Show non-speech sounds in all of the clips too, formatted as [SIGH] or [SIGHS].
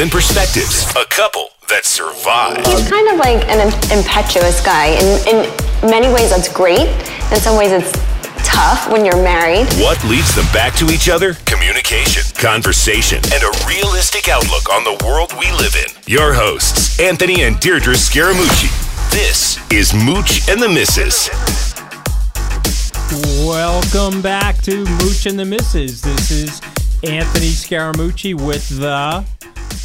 and perspectives, a couple that survive. He's kind of like an impetuous guy. In, in many ways, that's great. In some ways, it's tough when you're married. What leads them back to each other? Communication, conversation, and a realistic outlook on the world we live in. Your hosts, Anthony and Deirdre Scaramucci. This is Mooch and the Missus. Welcome back to Mooch and the Missus. This is Anthony Scaramucci with the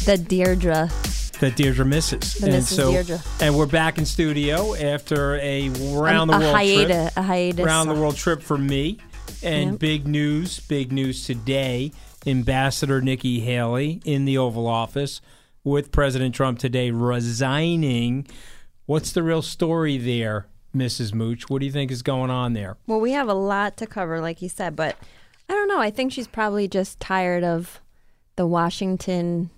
The Deirdre. the Deirdre Misses. The and Mrs. so Deirdre. and we're back in studio after a round the um, a world hiatus, trip. a hiatus. Round the world trip for me. And Yep. big news, big news today. Ambassador Nikki Haley in the Oval Office with President Trump today resigning. What's the real story there, Mrs. Mooch? What do you think is going on there? Well, we have a lot to cover, like you said, but I don't know. I think she's probably just tired of the Washington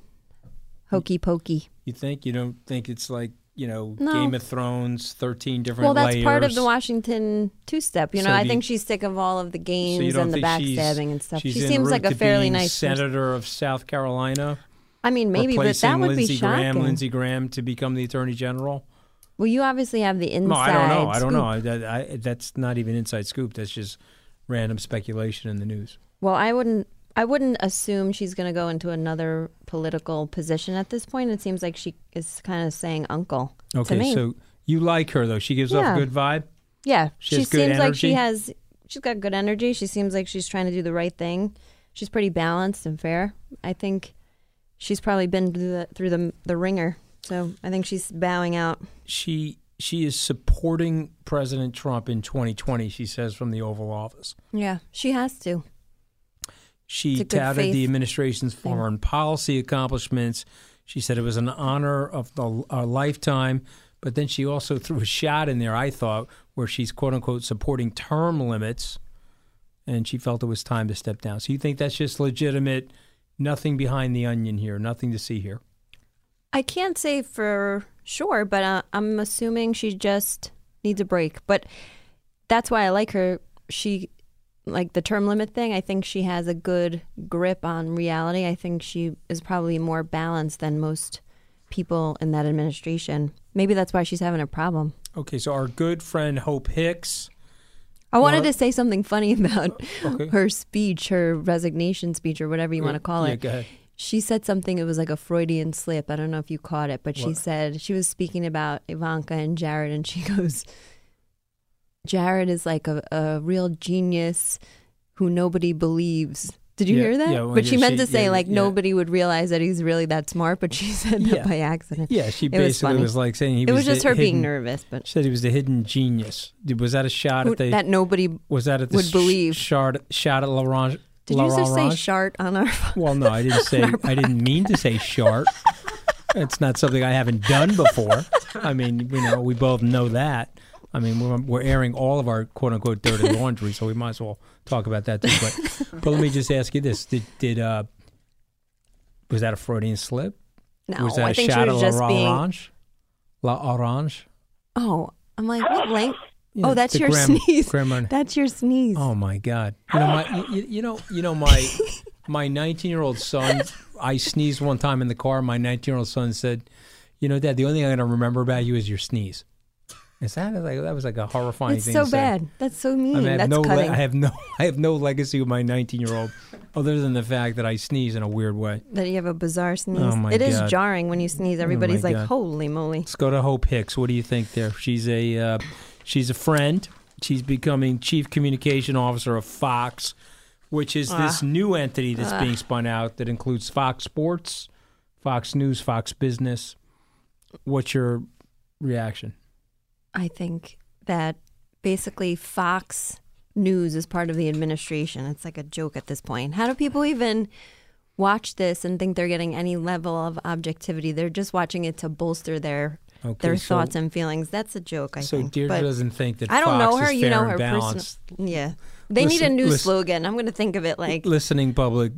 hokey pokey. You think you don't think it's like you know No. Game of Thrones, thirteen different Well, that's layers. part of the Washington two step. You know, So I you- think she's sick of all of the games don't and the backstabbing and stuff. She seems like a fairly nice person. senator of South Carolina. I mean, maybe, but that would Lindsey be shocking. Graham, Lindsey Graham to become the attorney general. Well, you obviously have the inside. no, I don't know. I don't know. I, I, that's not even inside scoop. That's just random speculation in the news. Well, I wouldn't. I wouldn't assume she's going to go into another political position at this point. It seems like she is kind of saying uncle Okay, so you like her though. She gives off a good vibe. yeah, she she, seems like she has. She's got good energy. She seems like she's trying to do the right thing. She's pretty balanced and fair. I think she's probably been through the through the the ringer. So I think she's bowing out. She she is supporting President Trump in 2020. She says from the Oval Office. Yeah, she has to. She It's a good touted the administration's foreign policy accomplishments. She said it was an honor of the, a lifetime. But then she also [LAUGHS] threw a shot in there, I thought, where she's quote unquote supporting term limits. And she felt it was time to step down. So you think that's just legitimate? Nothing behind the onion here, nothing to see here. I can't say for sure, but uh, I'm assuming she just needs a break. But that's why I like her. She, like the term limit thing, I think she has a good grip on reality. I think she is probably more balanced than most people in that administration. Maybe that's why she's having a problem. Okay, so our good friend Hope Hicks. I wanted to say something funny about [LAUGHS] Okay. her speech, her resignation speech, or whatever you want to call it. She said something, it was like a Freudian slip. I don't know if you caught it, but she said, she was speaking about Ivanka and Jared, and she [LAUGHS] goes, Jared is like a, a real genius who nobody believes. Did you Yeah, hear that? yeah, well, but she meant she- to say, yeah, like, yeah. nobody would realize that he's really that smart, but she [LAUGHS] said that Yeah. by accident. Yeah, she It basically funny. was, like saying he It was the just her being nervous, but She said he was the hidden genius. Was that a shot who- at the that nobody was that at the would sh- believe. shot shot at Laurent? Did you just say shart on our [LAUGHS] Well, no, I didn't say. I didn't mean to say shart. It's not something I haven't done before. I mean, you know, we both know that. I mean, we're, we're airing all of our quote unquote dirty [LAUGHS] laundry, so we might as well talk about that too. But, [LAUGHS] but let me just ask you this: Did did uh, was that a Freudian slip? No, was that I a think she was just La being- Orange? La Orange? Oh, I'm like, what length? Yeah, oh, that's your gram- sneeze. grammar- That's your sneeze. Oh my God! You know my, you, you know, you know my, my 19 year old son. I sneezed one time in the car. My 19 year old son said, "You know, Dad, the only thing I'm gonna remember about you is your sneeze." Is that like that was like a horrifying That's thing? so bad. That's so mean. I mean, I have That's no, le- cutting. I have no, [LAUGHS] I have no legacy with my 19 year old. [LAUGHS] other than the fact that I sneeze in a weird way. That you have a bizarre sneeze. Oh, my It is God. Oh, jarring when you sneeze. Everybody's my like, God. "Holy moly!" Let's go to Hope Hicks. What do you think there? She's a uh, she's a friend. She's becoming chief communication officer of Fox, which is this Ah. new entity that's Ah. being spun out that includes Fox Sports, Fox News, Fox Business. What's your reaction? I think that basically Fox News is part of the administration. It's like a joke at this point. How do people even watch this and think they're getting any level of objectivity? They're just watching it to bolster their Okay, their so- thoughts and feelings. That's a joke, I so think. Deirdre But doesn't think that I don't Fox know her. You know her personal. Yeah, they need a new listen- slogan. I'm going to think of it like Listening public,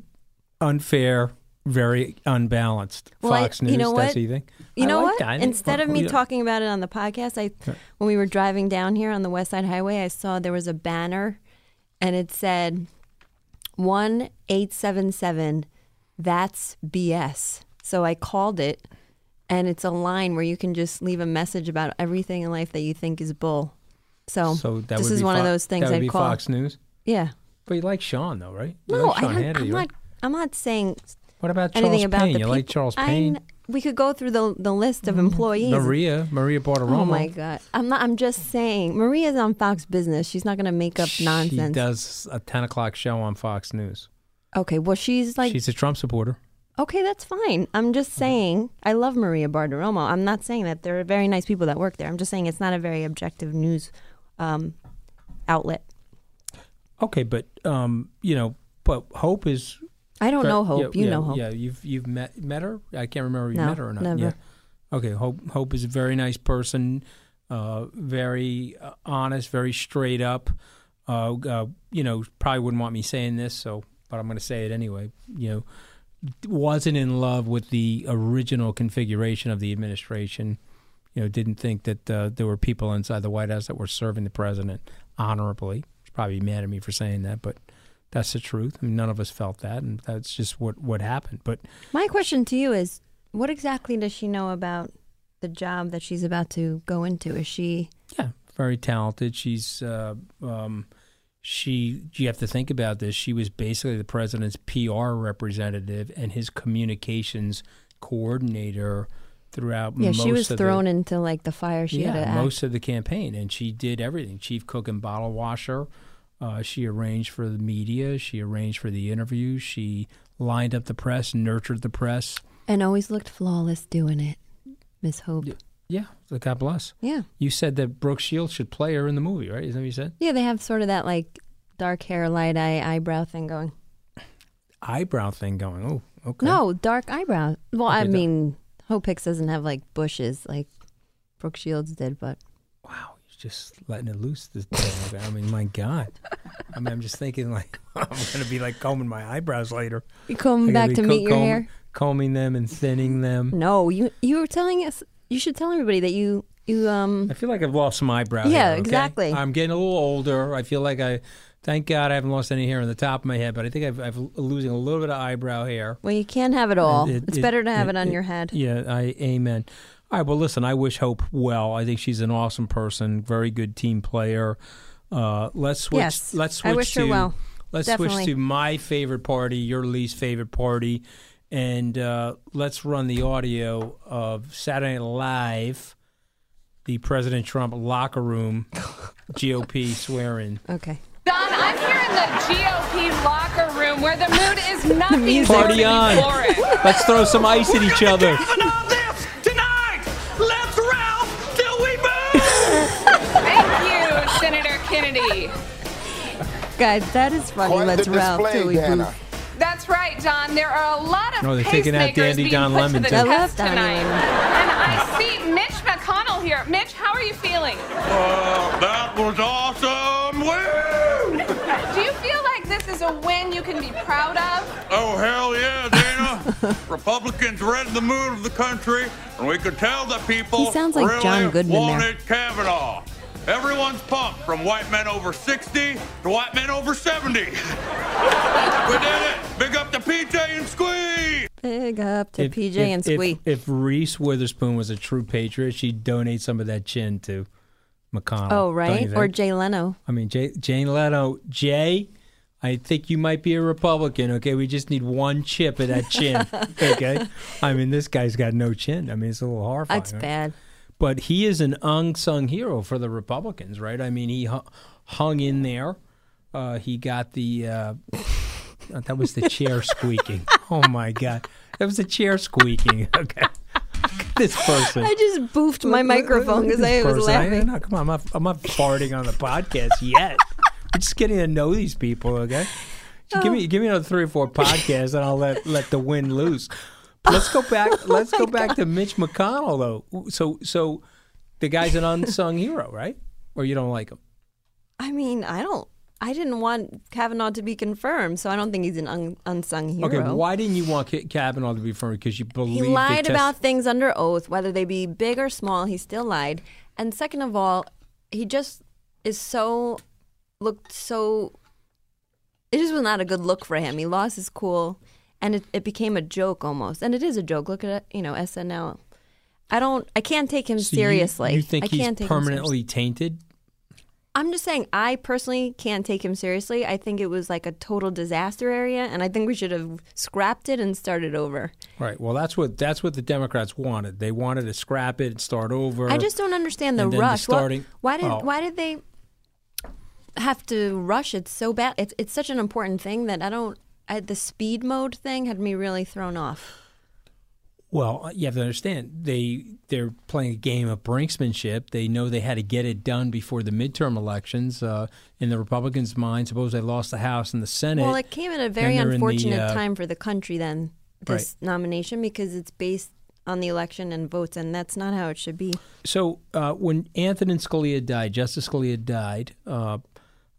unfair, very unbalanced. Well, I- Fox News. you know That's what? you think? You I know like what? that. I Instead of me yeah. talking about it on the podcast, I when we were driving down here on the West Side Highway, I saw there was a banner, and it said one eight seven seven. That's BS. So I called it, and it's a line where you can just leave a message about everything in life that you think is bull. So, So that this is one of those things I'd call. Fox News. Yeah. But you like Sean though, right? You No, like I Hannity, I'm right? not. I'm not saying What about anything Charles about Payne? the You like. Charles Payne? we could go through the the list of employees. Maria, Maria Bartiromo. Oh my god! I'm not. I'm just saying. Maria's on Fox Business. She's not going to make up She nonsense. does a ten o'clock show on Fox News. Okay. Well, she's like. She's a Trump supporter. okay, that's fine. I'm just saying. I love Maria Bartiromo. I'm not saying that there are very nice people that work there. I'm just saying it's not a very objective news um, outlet. Okay, but um, you know, but Hope is. I don't know Hope. yeah, you yeah, know Hope. Yeah, you've you've met met her. I can't remember if you No, met her or not. never. Yeah. Okay, Hope Hope is a very nice person, uh, very uh, honest, very straight up. Uh, uh, you know, probably wouldn't want me saying this, so but I'm going to say it anyway. You know, wasn't in love with the original configuration of the administration. You know, didn't think that uh, there were people inside the White House that were serving the president honorably. She's probably mad at me for saying that, but that's the truth. I mean, none of us felt that, and that's just what what happened. But My question to you is, what exactly does she know about the job that she's about to go into? Is she? Yeah, very talented. She's uh, um, she. You have to think about this. She was basically the president's PR representative and his communications coordinator throughout. Yeah, most she was thrown the, into like the fire. She yeah, had to act. most of the campaign, and she did everything: chief cook and bottle washer. Uh, she arranged for the media. She arranged for the interviews. She lined up the press, nurtured the press. and always looked flawless doing it, Miss Hope. Yeah, God bless. Yeah. You said that Brooke Shields should play her in the movie, right? Isn't that what you said? Yeah, they have sort of that like dark hair, light eye, eyebrow thing going. Eyebrow thing going. Oh, okay. No, dark eyebrow. Well, I Okay, da- mean, Hope Hicks doesn't have like bushes like Brooke Shields did, but just letting it loose this day. I mean, my God. I mean, I'm just thinking like [LAUGHS] I'm going to be like combing my eyebrows later. You comb back to meet your comb- hair? Combing them and thinning them. no, you you were telling us. You should tell everybody that you you um. I feel like I've lost some eyebrow Yeah, hair, okay? exactly. I'm getting a little older. I feel like I, thank God I haven't lost any hair on the top of my head, but I think I've, I've losing a little bit of eyebrow hair. Well, you can't have it all. It- it's it- better to have it, it- on your head. Yeah, I amen. All right, well, listen, I wish Hope well. I think she's an awesome person, very good team player. Uh, let's switch. Yes, let's I switch wish to her well. let's Definitely. switch to my favorite party, your least favorite party, and uh, let's run the audio of Saturday Night Live, the President Trump locker room [LAUGHS] GOP swearing. Okay. Don, I'm here in the GOP locker room where the mood is nothing music. short Party on. Let's throw some ice at each other. Senator Guys, that is funny. Quite Let's Ralph till we Dana. That's right, Don. There are a lot of No, they're taking out Dandy being Don put Lemon, to the too. Test love tonight. And I see Mitch McConnell here. Mitch, how are you feeling? Uh, that was awesome! Woo! Do you feel like this is a win you can be proud of? Oh, hell yeah, Dana. [LAUGHS] Republicans read the mood of the country, and we could tell that people He sounds like really John Goodman there. wanted Kavanaugh. Everyone's pumped, from white men over 60 to white men over 70. [LAUGHS] we did it! Big up to PJ and Squi! Big up to If- PJ if- and Squi. If, if Reese Witherspoon was a true patriot, she'd donate some of that chin to McConnell. oh, right? Or? Jay Leno. I mean, Jay, Jane Leno, Jay. I think you might be a Republican. Okay, we just need one chip of that chin. [LAUGHS] okay, I mean this guy's got no chin. I mean it's a little horrifying. That's right? bad. But he is an unsung hero for the Republicans, right? I mean he hung in there. Uh, he got the. Uh, [LAUGHS] that was the chair squeaking. [LAUGHS] Oh my god, that was the chair squeaking. [LAUGHS] Okay, this person. I just boofed my microphone because I was person, I- laughing. no, come on, I'm not, I'm not farting on the podcast yet. We're just getting to know these people, okay? Just Give Oh. me give me another three or four podcasts, and I'll let let the wind loose. Let's go back. [LAUGHS] Oh let's go back to Mitch McConnell, though. So so, the guy's an unsung hero, right? Or you don't like him? I mean, I don't. I didn't want Kavanaugh to be confirmed, so I don't think he's an un, unsung hero. Okay, why didn't you want Ka- Kavanaugh to be confirmed? Because you believe He lied about things under oath, whether they be big or small. He still lied. And second of all, he just is so looked so. It just was not a good look for him. He lost his cool, and it, it became a joke almost. And it is a joke. Look at it, you know SNL. I don't. I can't take him So seriously. You, think I he's can't take permanently tainted? I'm just saying, I personally can't take him seriously. I think it was like a total disaster area, and I think we should have scrapped it and started over. Right. Well, that's what that's what the Democrats wanted. They wanted to scrap it and start over. I just don't understand the the rush. What- starting- why did Oh. why did they have to rush it so bad? It's it's such an important thing that I don't. I, the speed mode thing had me really thrown off. Well, you have to understand they they're playing a game of brinksmanship. They know they had to get it done before the midterm elections. Uh, in the Republicans' mind, suppose they lost the House and the Senate. well, it came at a very and the, unfortunate uh, time for the country. Then this nomination because it's based on the election and votes, and that's not how it should be. So uh, when Anthony Scalia died, Justice Scalia died. Uh,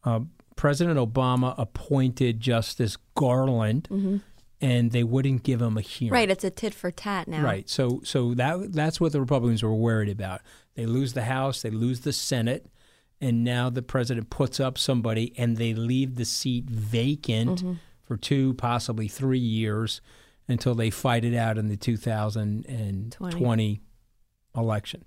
uh, President Obama appointed Justice Garland, Mhm. and they wouldn't give him a hearing. Right, it's a tit for tat now. Right. So so that that's what the Republicans were worried about. They lose the House, they lose the Senate, and now the president puts up somebody and they leave the seat vacant Mhm. for two, possibly three years until they fight it out in the 2020 election.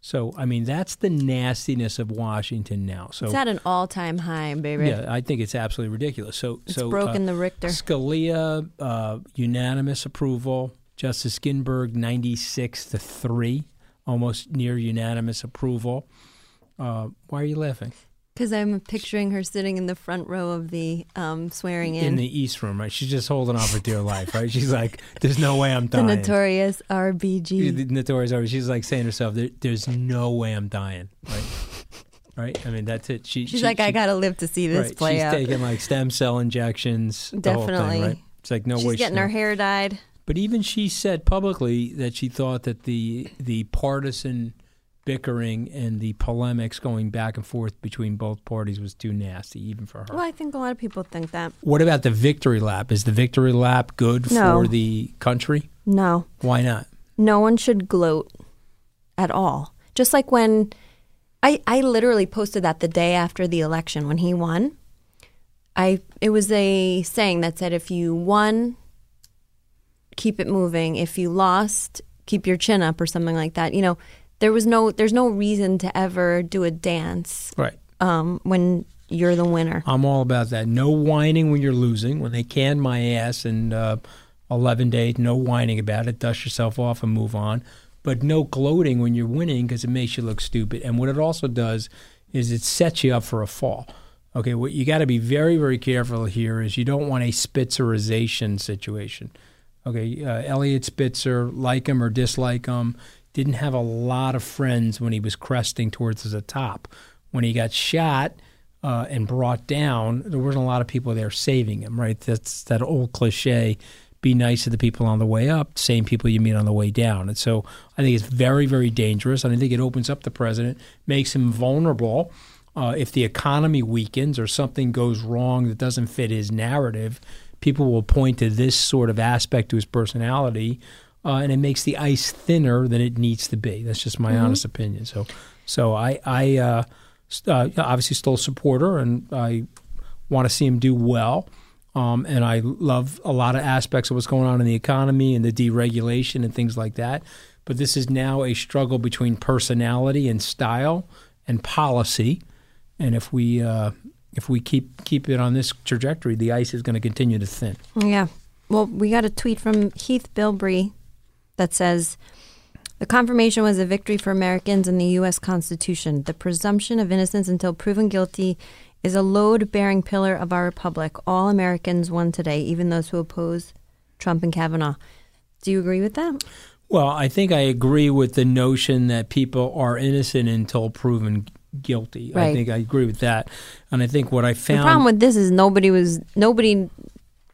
So I mean that's the nastiness of Washington now. So it's at an all-time high, baby. yeah, I think it's absolutely ridiculous. So, It's so broken uh, the Richter. Scalia, uh, unanimous approval. Justice Ginsburg, ninety-six to three, almost near unanimous approval. Uh, why are you laughing? Because I'm picturing her sitting in the front row of the um, swearing in. In the East Room, right? She's just holding on for dear life, right? She's like, "There's no way I'm dying. [LAUGHS] the dying." notorious RBG. The notorious. RBG. She's like saying to herself, there, "There's no way I'm dying." Right? right? I mean, that's it. She, She's she- like, I gotta live to see this right. play She's out. taking like stem cell injections. whole thing, Definitely. right? It's like no She's way. She's getting she's her hair dyed. But even she said publicly that she thought that the the partisan bickering and the polemics going back and forth between both parties was too nasty, even for her. Well, I think a lot of people think that. What about the victory lap? Is the victory lap good No. for the country? No, Why not? no one should gloat at all. Just like when I, I literally posted that the day after the election when he won. I it was a saying that said if you won, keep it moving. If you lost, keep your chin up or something like that. You know, there was no there's no reason to ever do a dance Right. um, when you're the winner. I'm all about that. No whining when you're losing. When they can my ass in uh, 11 days, no whining about it. Dust yourself off and move on. But no gloating when you're winning because it makes you look stupid. And what it also does is it sets you up for a fall. Okay, what you got to be very, very careful here is you don't want a Spitzerization situation. Okay, uh, Eliot Spitzer, like him or dislike him, didn't have a lot of friends when he was cresting towards the top. When he got shot uh, and brought down, there wasn't a lot of people there saving him, right? That's that old cliche be nice to the people on the way up, same people you meet on the way down. And so I think it's very, very dangerous. And I think it opens up the president, makes him vulnerable. Uh, if the economy weakens or something goes wrong that doesn't fit his narrative, people will point to this sort of aspect to his personality, uh, and it makes the ice thinner than it needs to be. That's just my Mhm. honest opinion. So, so I, I uh, st- uh, obviously still a supporter, and I want to see him do well. Um, and I love a lot of aspects of what's going on in the economy and the deregulation and things like that. But this is now a struggle between personality and style and policy. And if we uh, if we keep keep it on this trajectory, the ice is going to continue to thin. Yeah. Well, we got a tweet from Heath Bilbrey that says the confirmation was a victory for Americans and the U.S. Constitution. The presumption of innocence until proven guilty is a load bearing pillar of our republic. All Americans won today, even those who oppose Trump and Kavanaugh. Do you agree with that? Well, I think I agree with the notion that people are innocent until proven guilty. Right. I think I agree with that. And I think what I found The problem with this is nobody was nobody.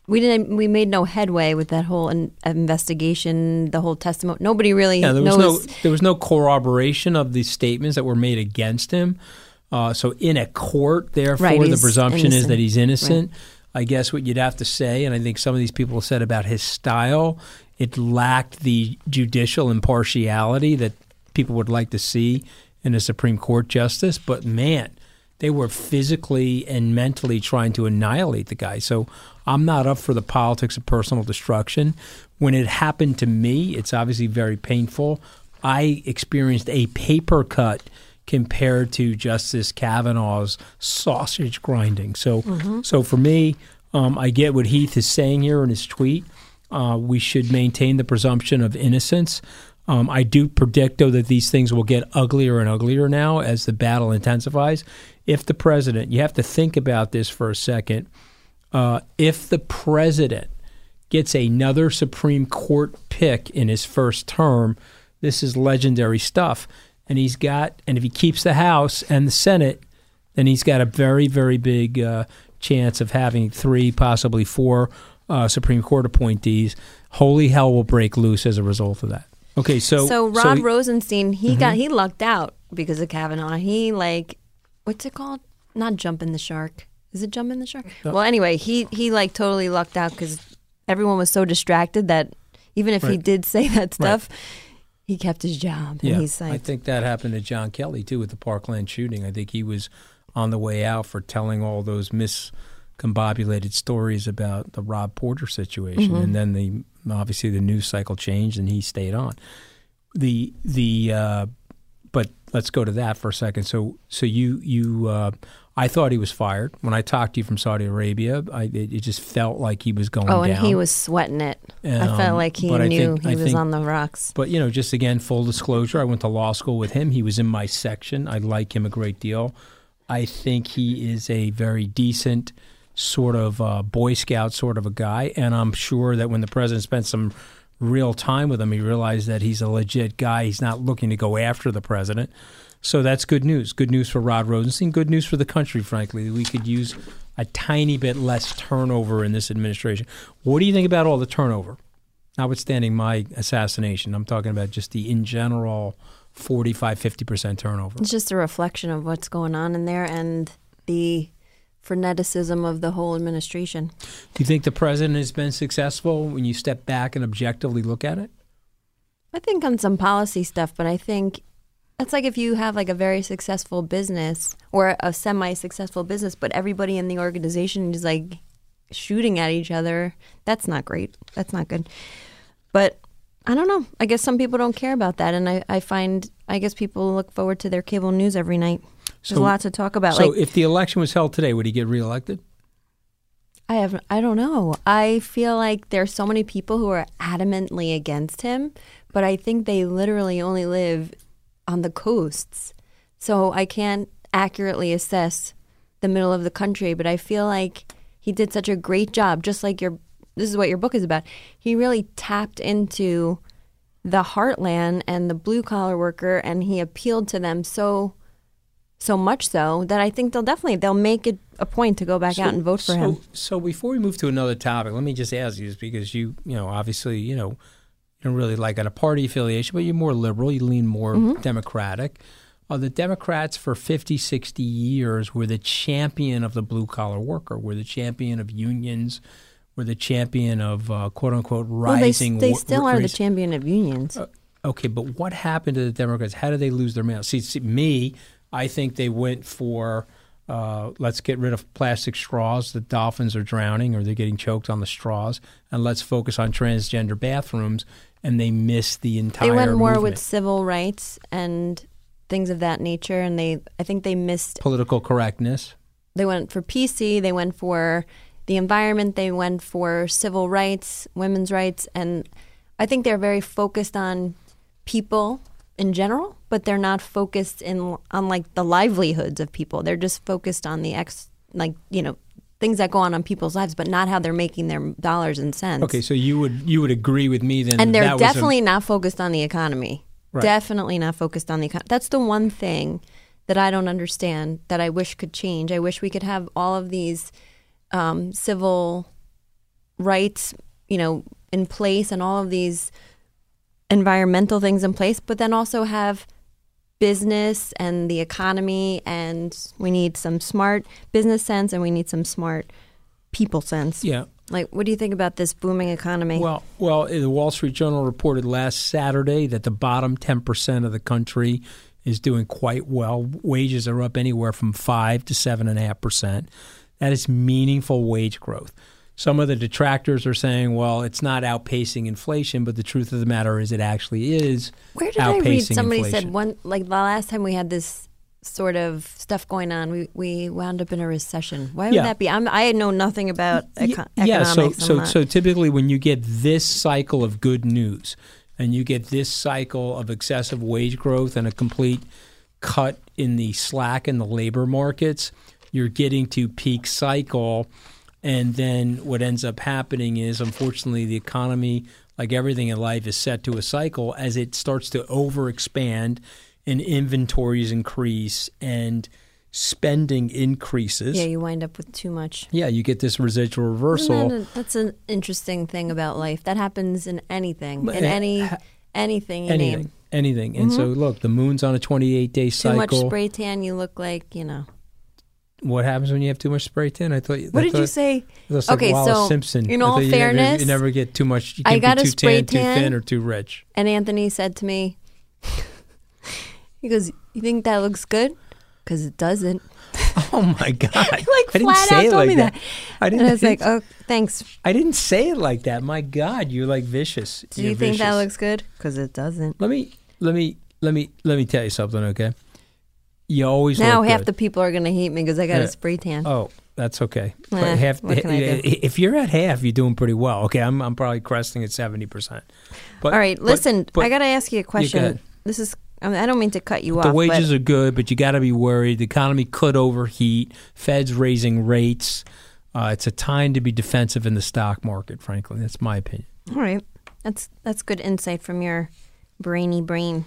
We didn't. We made no headway with that whole in, investigation, the whole testimony. Nobody really Yeah, there was knows. no there was no corroboration of the statements that were made against him. Uh, so in a court, therefore, Right, the presumption is that he's innocent. I guess what you'd have to say, and I think some of these people said about his style, it lacked the judicial impartiality that people would like to see in a Supreme Court justice. But man, they were physically and mentally trying to annihilate the guy. So I'm not up for the politics of personal destruction. When it happened to me, it's obviously very painful. I experienced a paper cut compared to Justice Kavanaugh's sausage grinding. So, Mhm. so for me, um, I get what Heath is saying here in his tweet. Uh, we should maintain the presumption of innocence. Um, I do predict, though, that these things will get uglier and uglier now as the battle intensifies. If the president, you have to think about this for a second. Uh, if the president gets another Supreme Court pick in his first term, this is legendary stuff. And he's got, and if he keeps the House and the Senate, then he's got a very, very big uh, chance of having three, possibly four uh, Supreme Court appointees. Holy hell will break loose as a result of that. Okay, so So, Rod he- Rosenstein, he Mhm. got he lucked out because of Kavanaugh. He like, what's it called? Not jumping the shark. Is it jumping the shark? No. Well, anyway, he he like totally lucked out because everyone was so distracted that even if he did say that Right. stuff, he kept his job. Yeah, and he's I think that happened to John Kelly too with the Parkland shooting. I think he was on the way out for telling all those miscombobulated stories about the Rob Porter situation, Mhm. and then the obviously the news cycle changed and he stayed on. The the uh, but let's go to that for a second. So so you you uh, I thought he was fired when I talked to you from Saudi Arabia. I it, it just felt like he was going oh, and down. he was sweating it. I Um, felt like he knew think- he I was think- on the rocks. But you know, just again, full disclosure, I went to law school with him. He was in my section. I like him a great deal. I think he is a very decent sort of uh, Boy Scout sort of a guy, and I'm sure that when the president spent some real time with him, he realized that he's a legit guy. He's not looking to go after the president. So that's good news. Good news for Rod Rosenstein. Good news for the country, frankly. We could use a tiny bit less turnover in this administration. What do you think about all the turnover? Notwithstanding my assassination, I'm talking about just the in general 45, 50% turnover. It's just a reflection of what's going on in there and the freneticism of the whole administration. Do you think the president has been successful when you step back and objectively look at it? I think on some policy stuff, but I think it's like if you have like a very successful business or a semi-successful business, but everybody in the organization is like shooting at each other. That's not great. That's not good. But I don't know. I guess some people don't care about that, and I, I find I guess people look forward to their cable news every night. There's So- lots to talk about. So like if the election was held today, would he get reelected? I have I don't know. I feel like there's so many people who are adamantly against him, but I think they literally only live on the coasts. So I can't accurately assess the middle of the country, but I feel like he did such a great job just like your this is what your book is about. He really tapped into the heartland and the blue collar worker and he appealed to them so so much so that I think they'll definitely they'll make it a point to go back out and vote for so, him. So before we move to another topic, let me just ask you this because you, you know, obviously, you know, don't really like at a party affiliation, but you're more liberal. You lean more Mhm. Democratic. Uh, the Democrats for 50, 60 years were the champion of the blue collar worker, were the champion of unions, were the champion of uh, quote unquote Well, they, rising. they wa- still are the champion of unions. Okay, but what happened to the Democrats? How did they lose their mail? See, see me, I think they went for uh, let's get rid of plastic straws. The dolphins are drowning or they're getting choked on the straws, and let's focus on transgender bathrooms. And they missed the entire. they went more movement. with civil rights and things of that nature, and they I think they missed. political correctness. they went for PC, they went for the environment, they went for civil rights, women's rights, and I think they're very focused on people in general, but they're not focused in on like the livelihoods of people. They're just focused on the ex like, you know, things that go on on people's lives, but not how they're making their dollars and cents. Okay, so you would you would agree with me then? and they're that was a- definitely not focused on the economy. Right. Definitely not focused on the economy. That's the one thing that I don't understand that I wish could change. I wish we could have all of these um, civil rights, you know, in place and all of these environmental things in place, but then also have business and the economy and we need some smart business sense and we need some smart people sense. Yeah. Like what do you think about this booming economy? Well, well, uh, the Wall Street Journal reported last Saturday that the bottom 10% of the country is doing quite well. Wages are up anywhere from 5 to 7.5%. That is meaningful wage growth. Some of the detractors are saying, well, it's not outpacing inflation, but the truth of the matter is it actually is Where did I read somebody inflation. said one like the last time we had this sort of stuff going on, we, we wound up in a recession. Why would Yeah. that be? I'm, I know nothing about eco- yeah, so so so typically when you get this cycle of good news and you get this cycle of excessive wage growth and a complete cut in the slack in the labor markets, you're getting to peak cycle and then what ends up happening is unfortunately the economy like everything in life is set to a cycle as it starts to overexpand and inventories increase and spending increases. yeah, you wind up with too much. Yeah, you get this residual reversal. Isn't that a- that's an interesting thing about life. That happens in anything, in any anything you anything, name. anything. And so, Mhm. look, the moon's on a 28 day cycle. Too much spray tan, you look like you know. What happens when you have too much spray tan? I thought. What I did you thought- say? That's like Okay, Wallis so, Simpson. in all you never- fairness, you never get too much. You I can't got be a too spray tan, too thin, or too rich. And Anthony said to me, [LAUGHS] he goes, "You think that looks good? Because it doesn't." [LAUGHS] Oh my [LAUGHS] god! like I didn't flat say out it like that. that. I didn't. And I was like, "Oh, thanks." I didn't say it like that. My God, you're like vicious. Do You're you think that looks good? Because it doesn't. Let me let me let me let me tell you something, okay? You always Now half good. the people are going to hate me because I got Yeah. a spray tan. Oh, that's okay. But Eh, half, what can I do? If you're at half, you're doing pretty well. Okay, I'm I'm probably cresting at seventy percent. All right, listen. but I got to ask you a question. this is. I, mean, I don't mean to cut you the off. The wages but are good, but you got to be worried. The economy could overheat. Fed's raising rates. Uh, it's a time to be defensive in the stock market. Frankly, that's my opinion. all right. That's that's good insight from your brainy brain.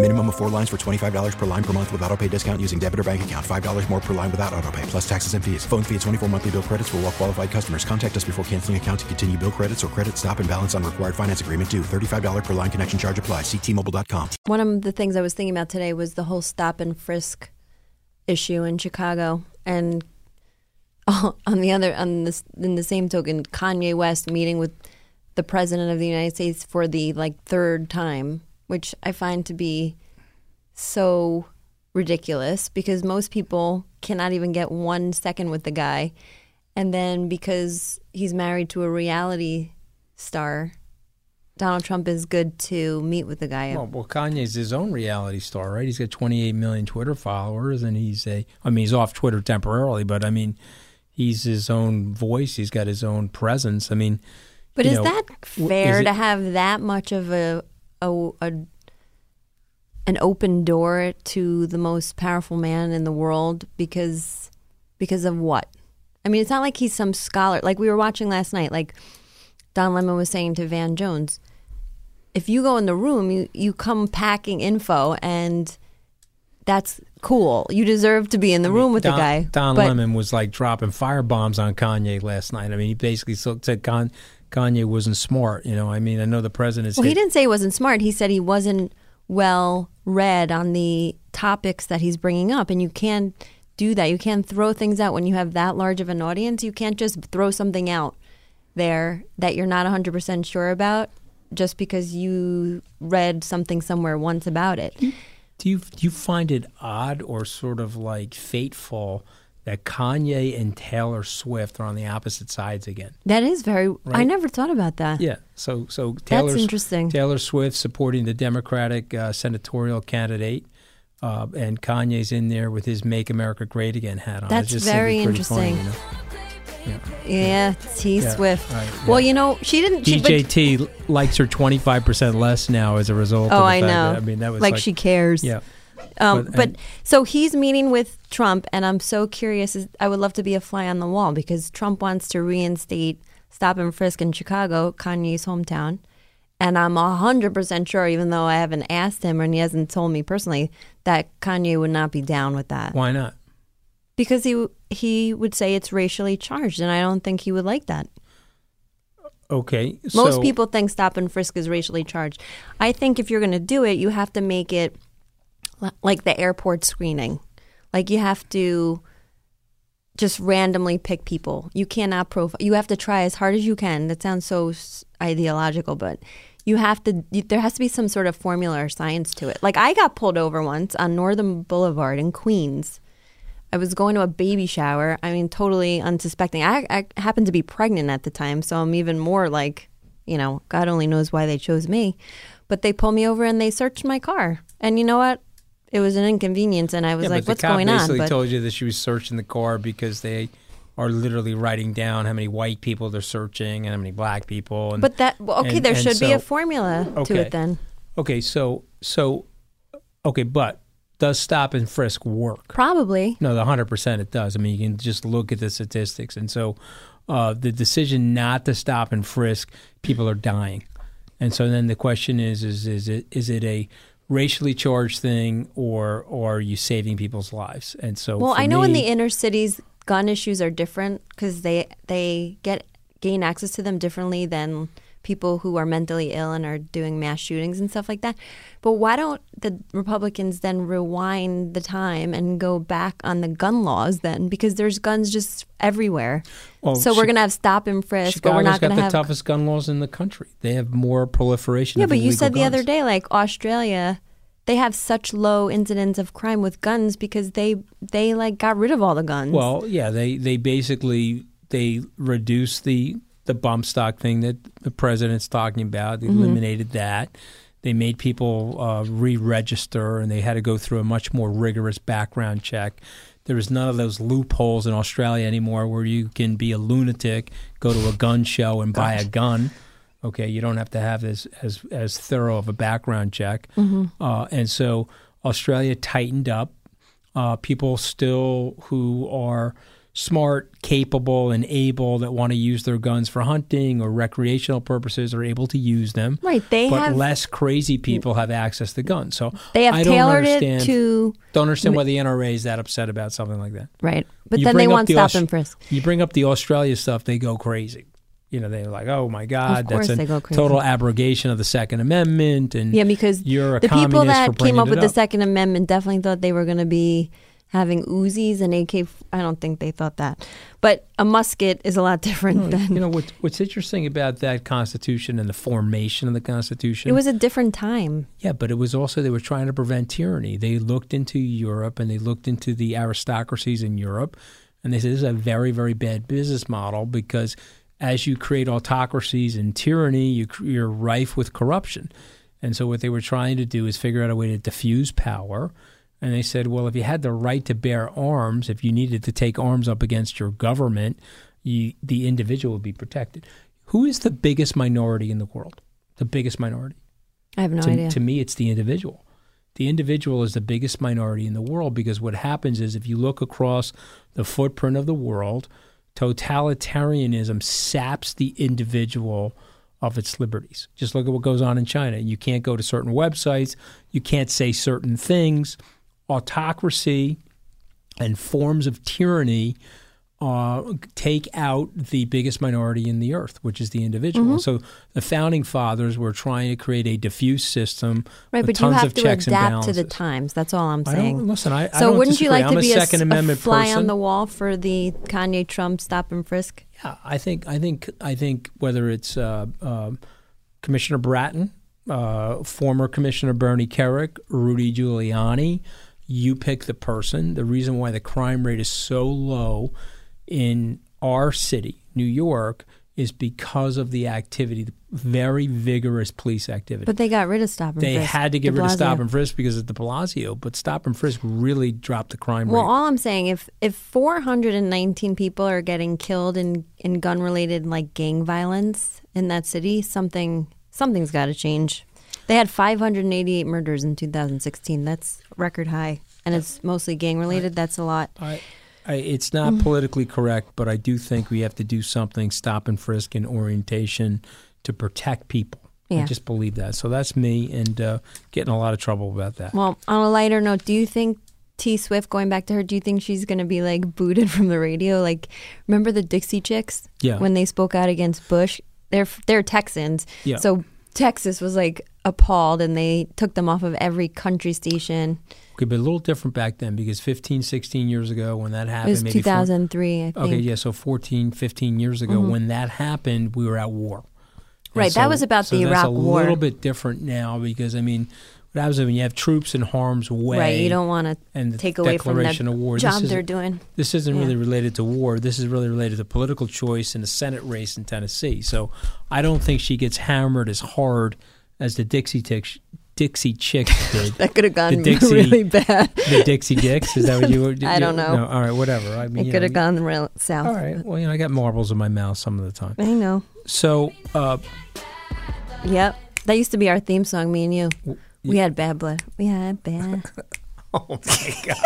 Minimum of four lines for $25 per line per month with auto pay discount using debit or bank account. $5 more per line without auto pay, plus taxes and fees. Phone fee at 24 monthly bill credits for all well qualified customers. Contact us before canceling account to continue bill credits or credit stop and balance on required finance agreement due. $35 per line connection charge apply. Ctmobile.com. One of the things I was thinking about today was the whole stop and frisk issue in Chicago, and [LAUGHS] on the other, on this, in the same token, Kanye West meeting with the president of the United States for the like third time, which I find to be so ridiculous because most people cannot even get one second with the guy, and then because he's married to a reality star. Donald Trump is good to meet with the guy. Well, well, Kanye's his own reality star, right? He's got 28 million Twitter followers, and he's a. I mean, he's off Twitter temporarily, but I mean, he's his own voice. He's got his own presence. I mean, But is know, that fair is it- to have that much of a, a, a an open door to the most powerful man in the world because because of what? I mean, it's not like he's some scholar. Like we were watching last night. Like Don Lemon was saying to Van Jones, if you go in the room, you you come packing info, and that's cool. You deserve to be in the room with Don, the guy. Don But- Lemon was like dropping fire bombs on Kanye last night. I mean, he basically said Con- Kanye wasn't smart. You know, I mean, I know the president. Well, he didn't say he wasn't smart. He said he wasn't well read on the topics that he's bringing up, and you can't do that. You can't throw things out when you have that large of an audience. You can't just throw something out there that you're not 100% sure about just because you read something somewhere once about it. Do you do you find it odd or sort of like fateful that Kanye and Taylor Swift are on the opposite sides again? That is very. I never thought about that. Yeah. So so Taylor That's interesting. Taylor Swift supporting the Democratic uh, senatorial candidate. Uh, and Kanye's in there with his "Make America Great Again" hat on. That's very pretty funny, interesting. you know? Yeah, T Yeah, Swift. right, Well, you know, she didn't. She, but- DJT likes her twenty five percent less now as a result. Oh, of the I fact know. That, I mean, that was like, she cares. Yeah. Um, But- but so he's meeting with Trump, and I'm so curious. I would love to be a fly on the wall because Trump wants to reinstate stop and frisk in Chicago, Kanye's hometown. And I'm 100% sure, even though I haven't asked him and he hasn't told me personally, that Kanye would not be down with that. Why not? Because he he would say it's racially charged, and I don't think he would like that. Okay. Most so- people think stop and frisk is racially charged. I think if you're going to do it, you have to make it like the airport screening. Like you have to just randomly pick people. You cannot profile. You have to try as hard as you can. That sounds so ideological, but you have to. You, there has to be some sort of formula or science to it. Like I got pulled over once on Northern Boulevard in Queens. I was going to a baby shower. I mean, totally unsuspecting. I, I happened to be pregnant at the time, so I'm even more like, you know, God only knows why they chose me. But they pulled me over and they searched my car. And you know what? It was an inconvenience, and I was yeah, like, "What's going on?" basically But told you that she was searching the car because they are literally writing down how many white people they're searching and how many black people. And, but that well, okay, and- there and should be a so- formula to it then. Okay, so so okay, but does stop and frisk work? Probably. No, the hundred percent it does. I mean, you can just look at the statistics, and so uh, the decision not to stop and frisk, people are dying, and so then the question is: is is it is it a racially charged thing, or or are you saving people's lives? And so, Well, I know in the inner cities, gun issues are different because they they get gain access to them differently than people who are mentally ill and are doing mass shootings and stuff like that. But why don't the Republicans then rewind the time and go back on the gun laws then? Because there's guns just everywhere. Well, so we're going to have stop and frisk, but we're not got the have. toughest gun laws in the country. They have more proliferation. yeah, but you said the other day, like Australia, they have such low incidence of crime with guns because they they like got rid of all the guns. Well, yeah, they they basically they reduced the the bump stock thing that the president's talking about. They Mhm. eliminated that. They made people uh, re-register, and they had to go through a much more rigorous background check. There is none of those loopholes in Australia anymore where you can be a lunatic, go to a gun show, and buy a gun. Okay, you don't have to have as as as thorough of a background check. Mhm. Uh, and so Australia tightened up. Uh, people still who are smart, capable, and able that want to use their guns for hunting or recreational purposes are able to use them. Right, they but have- less crazy people have access to guns. So They have I don't tailored it understand, to- Don't understand why the NRA is that upset about something like that. Right. But You then they want the stop Aus- and frisk. You bring up the Australia stuff, they go crazy. You know, they're like, "Oh my God, that's a go total abrogation of the Second Amendment." And Yeah, because you're a the people that came up it with the Second Amendment definitely thought they were going to be having Uzis and AK. I don't think they thought that, but a musket is a lot different No, than. you know what, what's interesting about that Constitution and the formation of the Constitution? it was a different time. yeah, but it was also they were trying to prevent tyranny. They looked into Europe and they looked into the aristocracies in Europe, and they said this is a very very bad business model because as you create autocracies and tyranny, you, you're rife with corruption. And so what they were trying to do is figure out a way to diffuse power. And they said, well, if you had the right to bear arms, if you needed to take arms up against your government, you, the individual would be protected. Who is the biggest minority in the world? The biggest minority. I have no to, idea. To me, it's the individual. The individual is the biggest minority in the world because what happens is if you look across the footprint of the world, totalitarianism saps the individual of its liberties. Just look at what goes on in China. You can't go to certain websites, you can't say certain things. Autocracy and forms of tyranny uh, take out the biggest minority in the earth, which is the individual. Mhm. So the founding fathers were trying to create a diffuse system, Right, but you have of to adapt to the times. That's all I'm I saying. listen, I- I so don't wouldn't you like I'm to be a Second s- Amendment fly person. on the wall for the Kanye Trump stop and frisk? Yeah, I think I think I think whether it's uh, um Commissioner Bratton uh, former Commissioner Bernie Kerik, Rudy Giuliani. You pick the person. The reason why the crime rate is so low in our city, New York, is because of the activity, the very vigorous police activity. But they got rid of stop and they frisk. They had to get rid of stop and frisk because of de Blasio, but stop and frisk really dropped the crime Well, rate. Well, all I'm saying, if if 419 people are getting killed in in gun related like gang violence in that city, something something's got to change. They had 588 murders in 2016. That's record high, and it's mostly gang related. That's a lot. I, I, it's not Mm. politically correct, but I do think we have to do something stop and frisk and orientation to protect people. I just believe that. So that's me, and uh, getting a lot of trouble about that. Well, on a lighter note, do you think T Swift going back to her? Do you think she's going to be like booted [LAUGHS] from the radio? Like, remember the Dixie Chicks? Yeah. When they spoke out against Bush, they're they're Texans. Yeah. So Texas was like appalled, and they took them off of every country station. Could be a little different back then because 15, 16 years ago when that happened, it was maybe four- 2003, I think. Okay, yeah, so 14, 15 years ago Mhm. when that happened, we were at war. And Right, that was about so the Iraq a War. A little bit different now because I mean, happens is when you have troops in harm's way, Right, you don't wanna and the take away from the declaration of war. job they're doing. This isn't Yeah. really related to war. This is really related to political choice in the Senate race in Tennessee. So I don't think she gets hammered as hard as the Dixie Chicks. Dixie Chicks [LAUGHS] did. That could have gone Dixie- really bad. The Dixie Dicks is that what you were? [LAUGHS] I don't know. No, all right, whatever. I mean, it could have gone real south. All right. Well, you know, I got marbles in my mouth some of the time. I know. So, uh, Yep. That used to be our theme song, me and you. We had bad blood. We had bad. [LAUGHS] oh my [LAUGHS] god.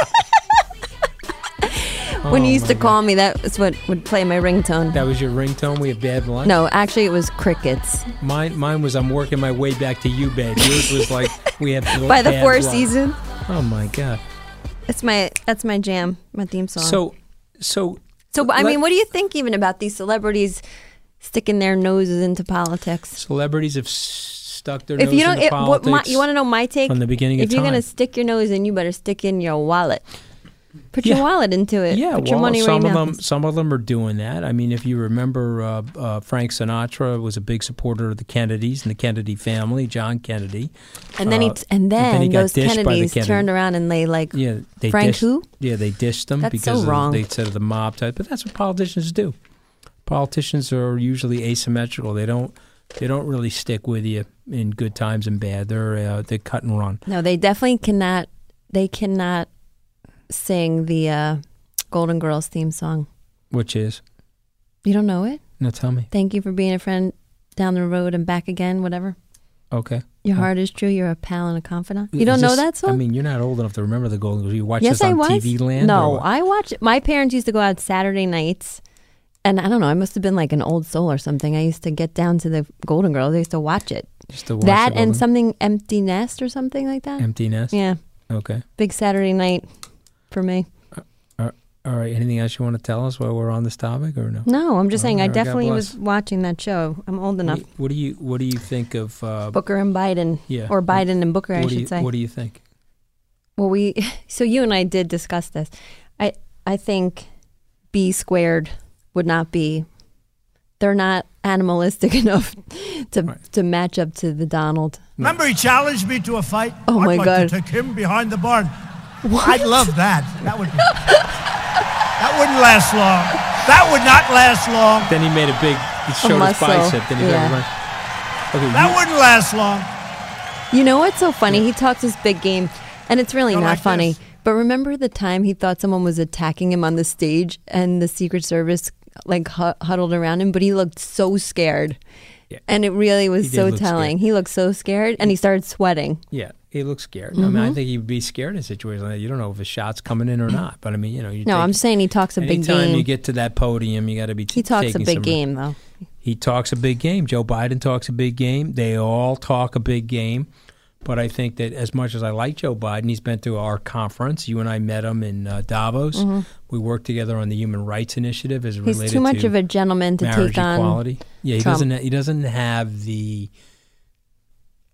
when Oh, you used to my call me, that was what would play my ringtone. That was your ringtone. We had bad blood. No, actually, it was crickets. Mine, mine was I'm working my way back to you, babe. Yours was like we have By the Four blood. Seasons. Oh my god. That's my that's my jam, my theme song. So, so, so I let- mean, what do you think even about these celebrities sticking their noses into politics? celebrities have s- stuck their If nose you don't, it, what my, you want to know my take from the beginning If of you're gonna stick your nose in, you better stick in your wallet. Put your wallet into it. Yeah, Put well, your money some right of now. them, some of them are doing that. I mean, if you remember, uh, uh, Frank Sinatra was a big supporter of the Kennedys and the Kennedy family, John Kennedy. And then he Uh, t- and then, he those Kennedys Kennedy- turned around and they like Yeah, they Frank dished, who? Yeah, they dished them That's because so of- wrong. they said of the mob type. But that's what politicians do. Politicians are usually asymmetrical. They don't they don't really stick with you in good times and bad. They're uh, they cut and run. No, they definitely cannot. They cannot sing the uh, Golden Girls theme song. Which is You don't know it? no, tell me. Thank you for being a friend down the road and back again. Whatever. Okay. Your heart is true. You're a pal and a confidant. You don't Is know that song? I mean, you're not old enough to remember the Golden Girls. You watched yes, this on I was. TV Land. no? I watched. My parents used to go out Saturday nights, and I don't know. I must have been like an old soul or something. I used to get down to the Golden Girls. I used to watch it. Just to watch that and something empty nest or something like that. Empty Nest. Yeah, Okay. big Saturday night for me. Uh, all right. Anything else you want to tell us while we're on this topic, or no? No, I'm just saying. I All right, God definitely was watching that show. I'm old enough. What do you What do you think of uh, Booker and Biden, Yeah. or Biden and Booker, I should you, say. What do you think? Well, we [LAUGHS] so you and I did discuss this. I I think B squared would not be. They're not animalistic [LAUGHS] enough to to match up to the Donald. Remember, he challenged me to a fight. Oh, I'd my like God. To take him behind the barn. I'd love that. That would. Be, that wouldn't last long. That would not last long. Then he made a big. He showed his muscle, bicep. Then he yeah. got Okay. That you- wouldn't last long. You know what's so funny? He talks this big game, and it's really Go not like funny. this. But remember the time he thought someone was attacking him on the stage, and the Secret Service like hu- huddled around him, but he looked so scared. Yeah. And it really was so telling. scared. He looked so scared, and he started sweating. Yeah, he looks scared. I mean, I Mhm. think he'd be scared in a situation like that. You don't know if a shot's coming in or [CLEARS THROAT] not. But I mean, you know, you No, take- I'm saying he talks a big game. you get to that podium, you got to be. T- He talks a big some- game, though. He talks a big game. Joe Biden talks a big game. They all talk a big game. But I think that as much as I like Joe Biden, he's been to our conference. You and I met him in uh, Davos. Mhm. We worked together on the Human Rights Initiative as He's related too much to of a gentleman to take on equality. Yeah, he Trump. doesn't. He doesn't have the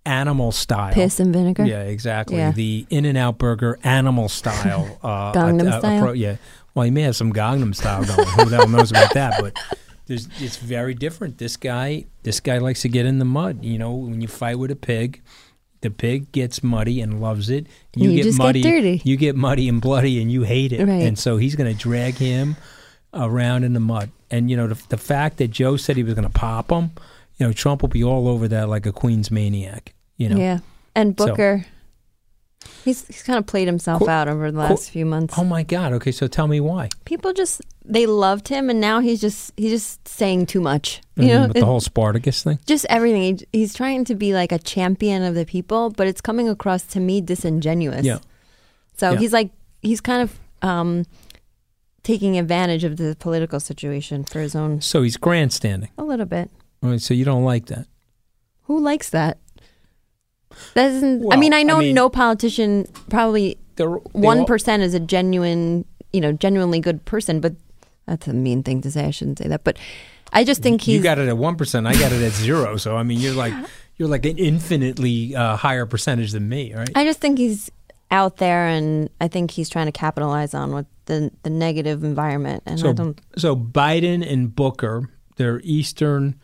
animal style Piss and vinegar? Yeah, exactly. Yeah. The In and Out Burger animal style. [LAUGHS] Uh, Gangnam uh, uh, style? appro- yeah. Well, he may have some Gangnam style going. Who the hell knows about that? But There's, it's very different. This guy, this guy likes to get in the mud. You know, when you fight with a pig, the pig gets muddy and loves it. You get just get muddy. dirty. You get muddy and bloody, and you hate it. Right. And so he's going to drag him around in the mud. And you know, the, the fact that Joe said he was going to pop him, you know, Trump will be all over that like a Queens maniac. You know. Yeah. And So- Booker, he's he's kind of played himself Qu- out over the qu- last few months. Oh my God. Okay, so tell me why. People just they loved him, and now he's just he's just saying too much. You Mm, know, with the whole Spartacus thing. just everything. He, he's trying to be like a champion of the people, but it's coming across to me disingenuous. Yeah. So Yeah. he's like he's kind of um, taking advantage of the political situation for his own So he's grandstanding. a little bit. All right, so you don't like that. Who likes that? That isn't. I mean, I I know mean- no politician probably one all- is a genuine, you know, genuinely good person. But that's a mean thing to say. I shouldn't say that. But I just think he's you got it at one percent. I got it at zero. So I mean, you're like [LAUGHS] you're like an infinitely uh, higher percentage than me, right? I just think he's out there, and I think he's trying to capitalize on what the the negative environment. And I so so Biden and Booker, they're Eastern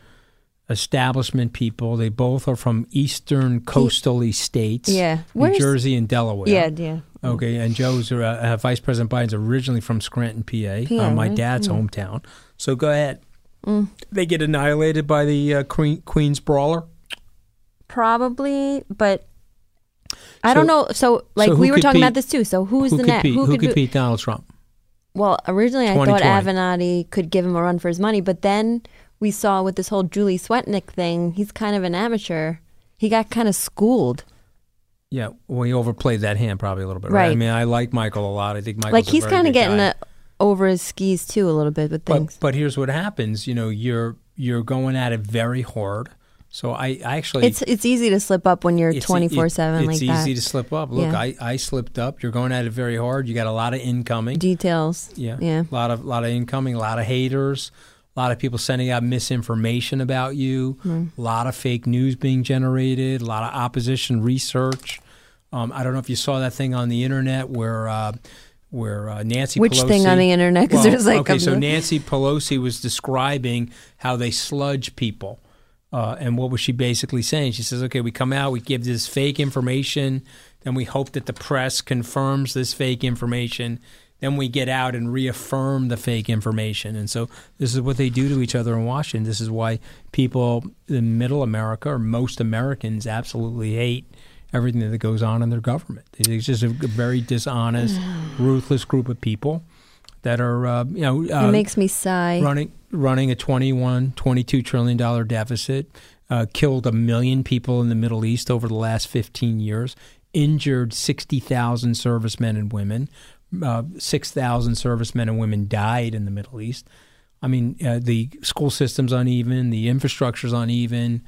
establishment people. They both are from Eastern coastal states. Yeah. New Jersey and Delaware. Yeah, yeah. Okay, and Joe's uh, uh, Vice President Biden's originally from Scranton, PA, PA, uh, my right? dad's Mm. hometown. So go ahead. Mm. They get annihilated by the uh, Queen, Queens brawler. Probably, but I So- don't know. So, like so we were talking beat- about this too. So who's who the next? beat, who, could, beat Donald Trump? Well, originally I thought Avenatti could give him a run for his money, but then we saw with this whole Julie Swetnick thing, he's kind of an amateur. He got kind of schooled. Yeah, well, he overplayed that hand probably a little bit, right? I mean, I like Michael a lot. I think Michael's like he's kind of getting uh over his skis too a little bit with things. But but here's what happens. You know, you're you're going at it very hard. So I, I actually it's it's easy to slip up when you're twenty four seven like that. It's easy to slip up. Look, Yeah. I, I slipped up. You're going at it very hard. You got a lot of incoming Details. Yeah, Yeah. A lot of lot of incoming. A lot of haters. A lot of people sending out misinformation about you. Mm. A lot of fake news being generated. A lot of opposition research. Um, I don't know if you saw that thing on the internet where. Uh, where uh, Nancy Which Pelosi, thing on the internet? 'Cause Well, there's like okay, so Nancy Pelosi was describing how they sludge people, uh, and what was she basically saying? She says, "Okay, we come out, we give this fake information, then we hope that the press confirms this fake information, then we get out and reaffirm the fake information." And so this is what they do to each other in Washington. This is why people in Middle America or most Americans absolutely hate everything that goes on in their government. It's just a very dishonest, [SIGHS] ruthless group of people that are, uh, you know, uh, it makes me sigh. running running a 21 22 trillion dollar deficit uh, killed a million people in the middle east over the last 15 years injured 60,000 servicemen and women uh, 6,000 servicemen and women died in the middle east i mean uh, the school system's uneven the infrastructure's uneven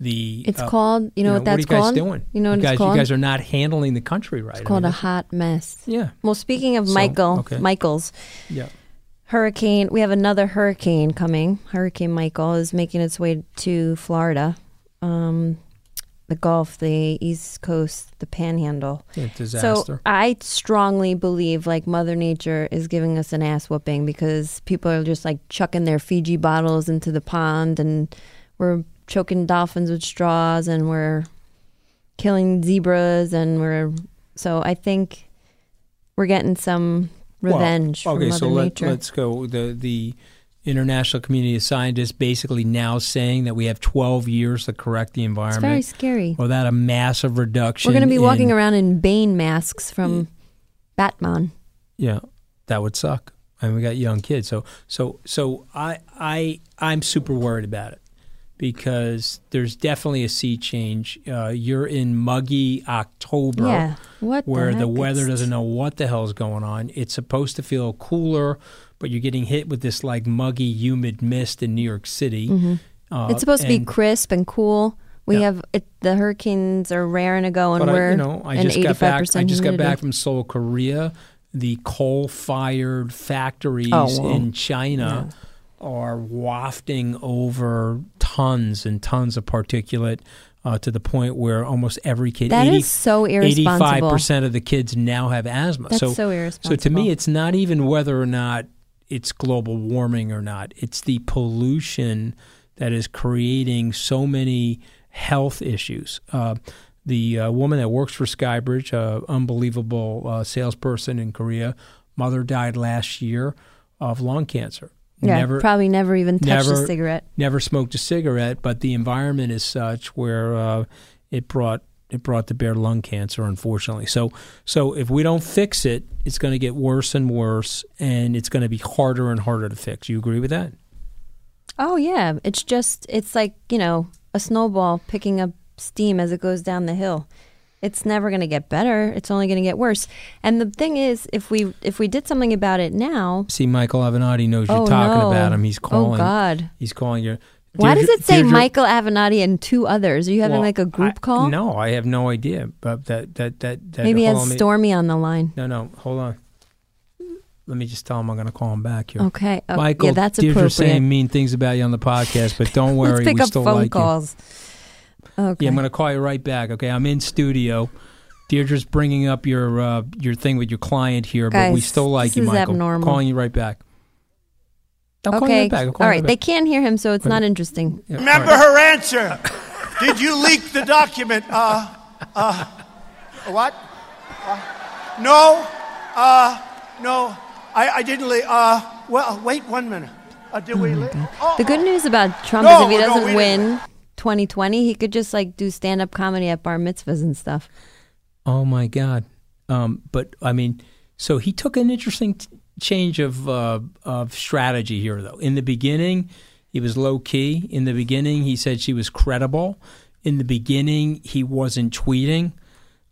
the It's uh, called- you know what what are that's you guys called? doing You know what you it's guys, called? you guys are not handling the country right It's I called mean, a hot mess. Yeah. Well, speaking of So, Michael, okay. Michaels, yeah hurricane. We have another hurricane coming. Hurricane Michael is making its way to Florida, um, the Gulf, the East Coast, the Panhandle. Yeah, So. I strongly believe like Mother Nature is giving us an ass whooping because people are just like chucking their Fiji bottles into the pond and we're choking dolphins with straws and we're killing zebras and we're so I think we're getting some Well, revenge okay, from Mother so let, Nature. let's go. The the international community of scientists basically now saying that we have 12 years to correct the environment. It's very scary. Without a massive reduction. We're going to be walking in- around in Bane masks from Batman. Yeah, that would suck. And we got young kids, so so so I I I'm super worried about it because there's definitely a sea change. Uh, you're in muggy October, Yeah, what the where the, heck? weather doesn't know what the hell's going on. It's supposed to feel cooler, but you're getting hit with this like muggy, humid mist in New York City. Mhm. Uh, it's supposed to be crisp and cool. We Yeah. have it, the hurricanes are raring to go, and but we're you know, I just got back. I just got back from Seoul, Korea. The coal-fired factories Oh, wow. in China are wafting over tons and tons of particulate. Uh, to the point where almost every kid, That is so irresponsible. Eighty-five percent of the kids now have asthma. That's so, so So to me, it's not even whether or not it's global warming or not. It's the pollution that is creating so many health issues. Uh, the uh, woman that works for Skybridge, uh, unbelievable uh, salesperson in Korea, mother died last year of lung cancer. Yeah, never, probably never even touched never, a cigarette. Never smoked a cigarette, but the environment is such where uh, it brought it brought to bear lung cancer, unfortunately. So, so if we don't fix it, it's going to get worse and worse, and it's going to be harder and harder to fix. You agree with that? Oh yeah, it's just it's like you know a snowball picking up steam as it goes down the hill. It's never going to get better. It's only going to get worse. And the thing is, if we if we did something about it now, See, Michael Avenatti knows you're Oh, talking no. about him. He's calling. Oh, calling. God. He's calling you. Why does it say Deirdre- Michael Avenatti and two others? Are you having Well, like a group I- call? No, I have no idea. But that that that, that Maybe has on, let me- Stormy on the line. No, no, hold on. Let me just tell him I'm going to call him back here. Okay. Oh, yeah, Michael, that's Deirdre's appropriate. saying mean things about you on the podcast, but don't [LAUGHS] worry, Let's pick we up still phone like calls. you. Okay. Yeah, I'm going to call you right back. Okay, I'm in studio. Deirdre's bringing up your uh, your thing with your client here, but we still like this you, is Michael. abnormal. Calling you right back. I'll call you okay. right back. Call you right. right They can't hear him, so it's Wait. not interesting. Remember her answer. Did you leak the document? Uh, uh, what? Uh, no, uh, no, I, I didn't leak. Uh, well, wait one minute. Uh, did we leak? Oh, The good news about Trump No, is if he doesn't we win 2020, he could just like do stand up comedy at bar mitzvahs and stuff. Oh my God! Um, but I mean, so he took an interesting t- change of uh, of strategy here, though. In the beginning, he was low key. In the beginning, he said she was credible. In the beginning, he wasn't tweeting.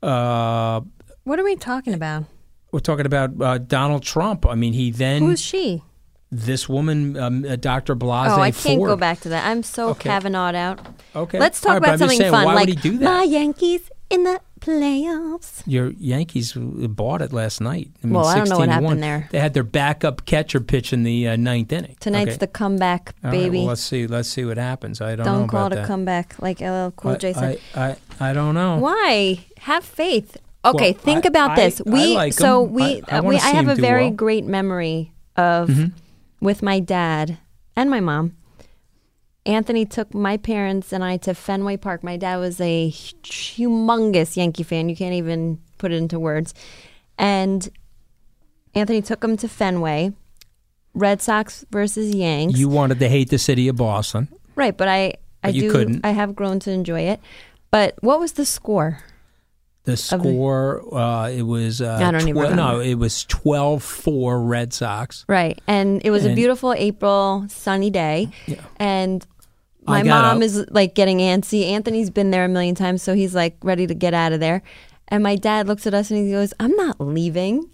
Uh, What are we talking about? we're talking about uh, Donald Trump. I mean, he then Who is she? this woman, um, uh, Dr. Blasey. Oh, I can't Ford. go back to that. I'm so Okay. Kavanaugh'd out. Okay. Let's talk right, about something saying, fun. why like would he do that? my Yankees in the playoffs. Your Yankees bought it last night. I mean, Well, I don't know what 16 to happened 1. there. They had their backup catcher pitch in the uh, ninth inning. Tonight's Okay. the comeback, All right, baby. well, let's see. Let's see what happens. I don't, don't know call it a that. comeback, like LL Cool I, J said. I, I, I don't know. Why? Have faith. Okay, Well, think I- about this. I We like so we I- uh, we I have a very well. great memory of Mhm. with my dad and my mom. Anthony took my parents and I to Fenway Park. My dad was a humongous Yankee fan. You can't even put it into words. And Anthony took him to Fenway. Red Sox versus Yanks. You wanted to hate the city of Boston. Right, but I I But you do couldn't. I have grown to enjoy it. But what was the score? The the- score, uh, it was. Uh, I don't even twe- No, it was 12 4 Red Sox. Right. And it was a beautiful April sunny day. And I my mom is like getting antsy. Anthony's been there a million times, so he's like ready to get out of there. And my dad looks at us and he goes, I'm not leaving.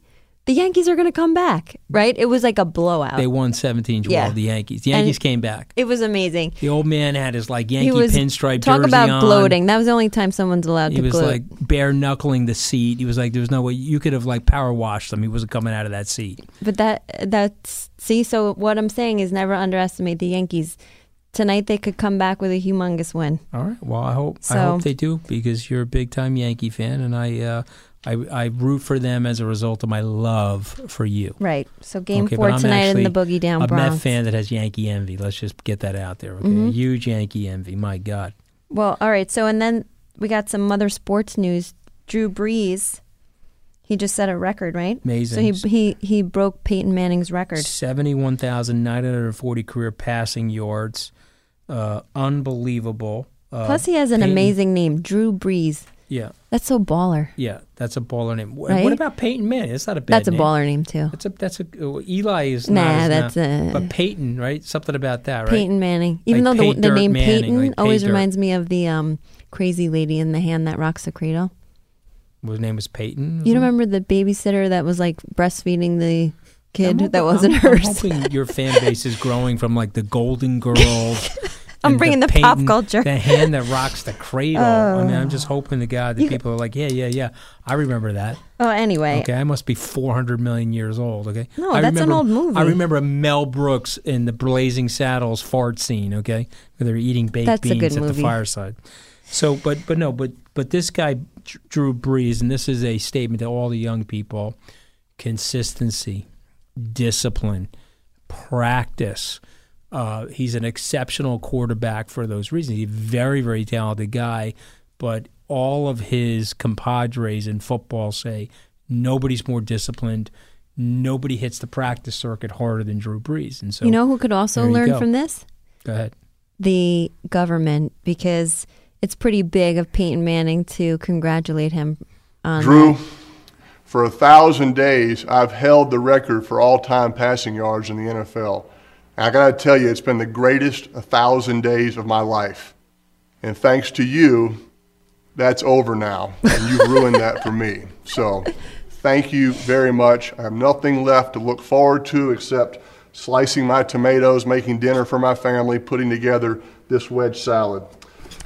The Yankees are going to come back. Right? It was like a blowout. They won 17 12, Yeah. the Yankees. The Yankees And came back. It was amazing. The old man had his like Yankee he was pinstripe talk jersey about on. gloating. That was the only time someone's allowed He to was like bare knuckling the seat. He was like, there was no way you could have like power washed him. He wasn't coming out of that seat. But that that's see. So what I'm saying is never underestimate the Yankees. Tonight they could come back with a humongous win. All right. Well, I hope I hope they do because you're a big time Yankee fan, and I uh, I I root for them as a result of my love for you. Right. So game Okay, four tonight in the Boogie Down a Bronx. Met fan that has Yankee envy. Let's just get that out there. Okay, Mhm. huge Yankee envy. My God. Well, all right. So and then we got some other sports news. Drew Brees, he just set a record, right? Amazing. So he he he broke Peyton Manning's record. Seventy-one thousand nine hundred forty career passing yards. Uh, unbelievable. Uh, Plus, he has an Peyton- amazing name, Drew Brees. Yeah. That's so baller. Yeah, that's a baller name. Right? What about Peyton Manning? That's not a bad That's a name. baller name too. That's a that's a uh, Eli is Nah, not that's now- a- but Peyton right something about that right Peyton Manning. Even Like though the, the name Manning, Peyton like always Dirt. reminds me of the um, crazy lady in the hand that rocks the cradle. His name was Peyton. You remember the babysitter that was like breastfeeding the kid I'm that wasn't I'm, hers? I'm hoping [LAUGHS] your fan base is growing from like the Golden Girls. [LAUGHS] I'm bringing the pop culture. The hand that rocks the cradle. I mean, I'm Oh. just hoping to God that You- people are like, yeah, yeah, yeah. I remember that. Oh, anyway. Okay, I must be 400 million years old. Okay. No, I that's an old movie. I remember Mel Brooks in the Blazing Saddles fart scene. Okay, where they're eating baked That's beans at the fireside. So, but but no, but but this guy Drew Brees, and this is a statement to all the young people: consistency, discipline, practice. Uh, he's an exceptional quarterback for those reasons. He's a very, very talented guy, but all of his compadres in football say nobody's more disciplined. Nobody hits the practice circuit harder than Drew Brees. And so, you know who could also learn go. from this? Go ahead. The government, because it's pretty big of Peyton Manning to congratulate him on Drew, that. For a thousand days, I've held the record for all-time passing yards in the NFL. And I got to tell you, it's been the greatest a thousand days of my life. And thanks to you, that's over now, and you've ruined that for me. So, thank you very much. I have nothing left to look forward to except slicing my tomatoes, making dinner for my family, putting together this wedge salad.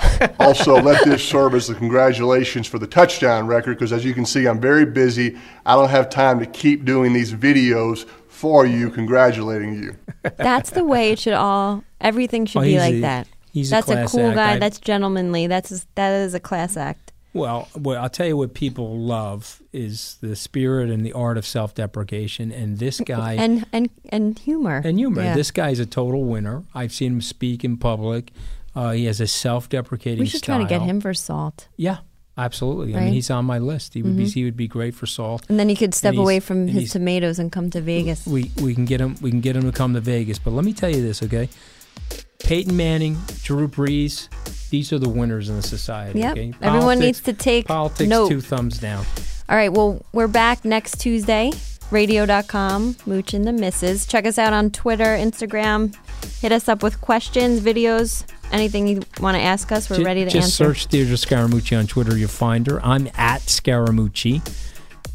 [LAUGHS] also, let this serve as the congratulations for the touchdown record because, as you can see, I'm very busy. I don't have time to keep doing these videos for you, congratulating you. [LAUGHS] That's the way it should all. Everything should Oh, be like a- that. he's a That's a, class cool act. guy. I- that's gentlemanly. That's that is a class act. Well, well, I'll tell you what people love is the spirit and the art of self-deprecation, and this [LAUGHS] guy and and and humor. and humor. Yeah. This guy's a total winner. I've seen him speak in public. Uh, he has a self-deprecating. we should try to get him for SALT, Yeah, absolutely. I mean, he's on my list. He would be Mhm. he would be great for SALT. and then he could step away from his tomatoes and come to Vegas. We we can get him we can get him to come to Vegas. But let me tell you this, okay? Peyton Manning, Drew Brees, these are the winners in the society. Yep. Okay? Everyone needs to take politics. note. Two thumbs down. All right. Well, we're back next Tuesday. Radio.com, Mooch and the Missus. Check us out on Twitter, Instagram. Hit us up with questions, videos, anything you want to ask us. We're Ju- ready to just answer. search Deirdre Scaramucci on Twitter. You'll find her. I'm at Scaramucci.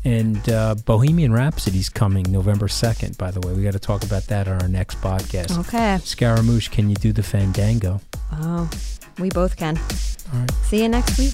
And uh, Bohemian Rhapsody's coming November 2nd, by the way. We got to talk about that on our next podcast. Okay. Scaramouche, can you do the fandango? Oh, we both can. All right. See you next week.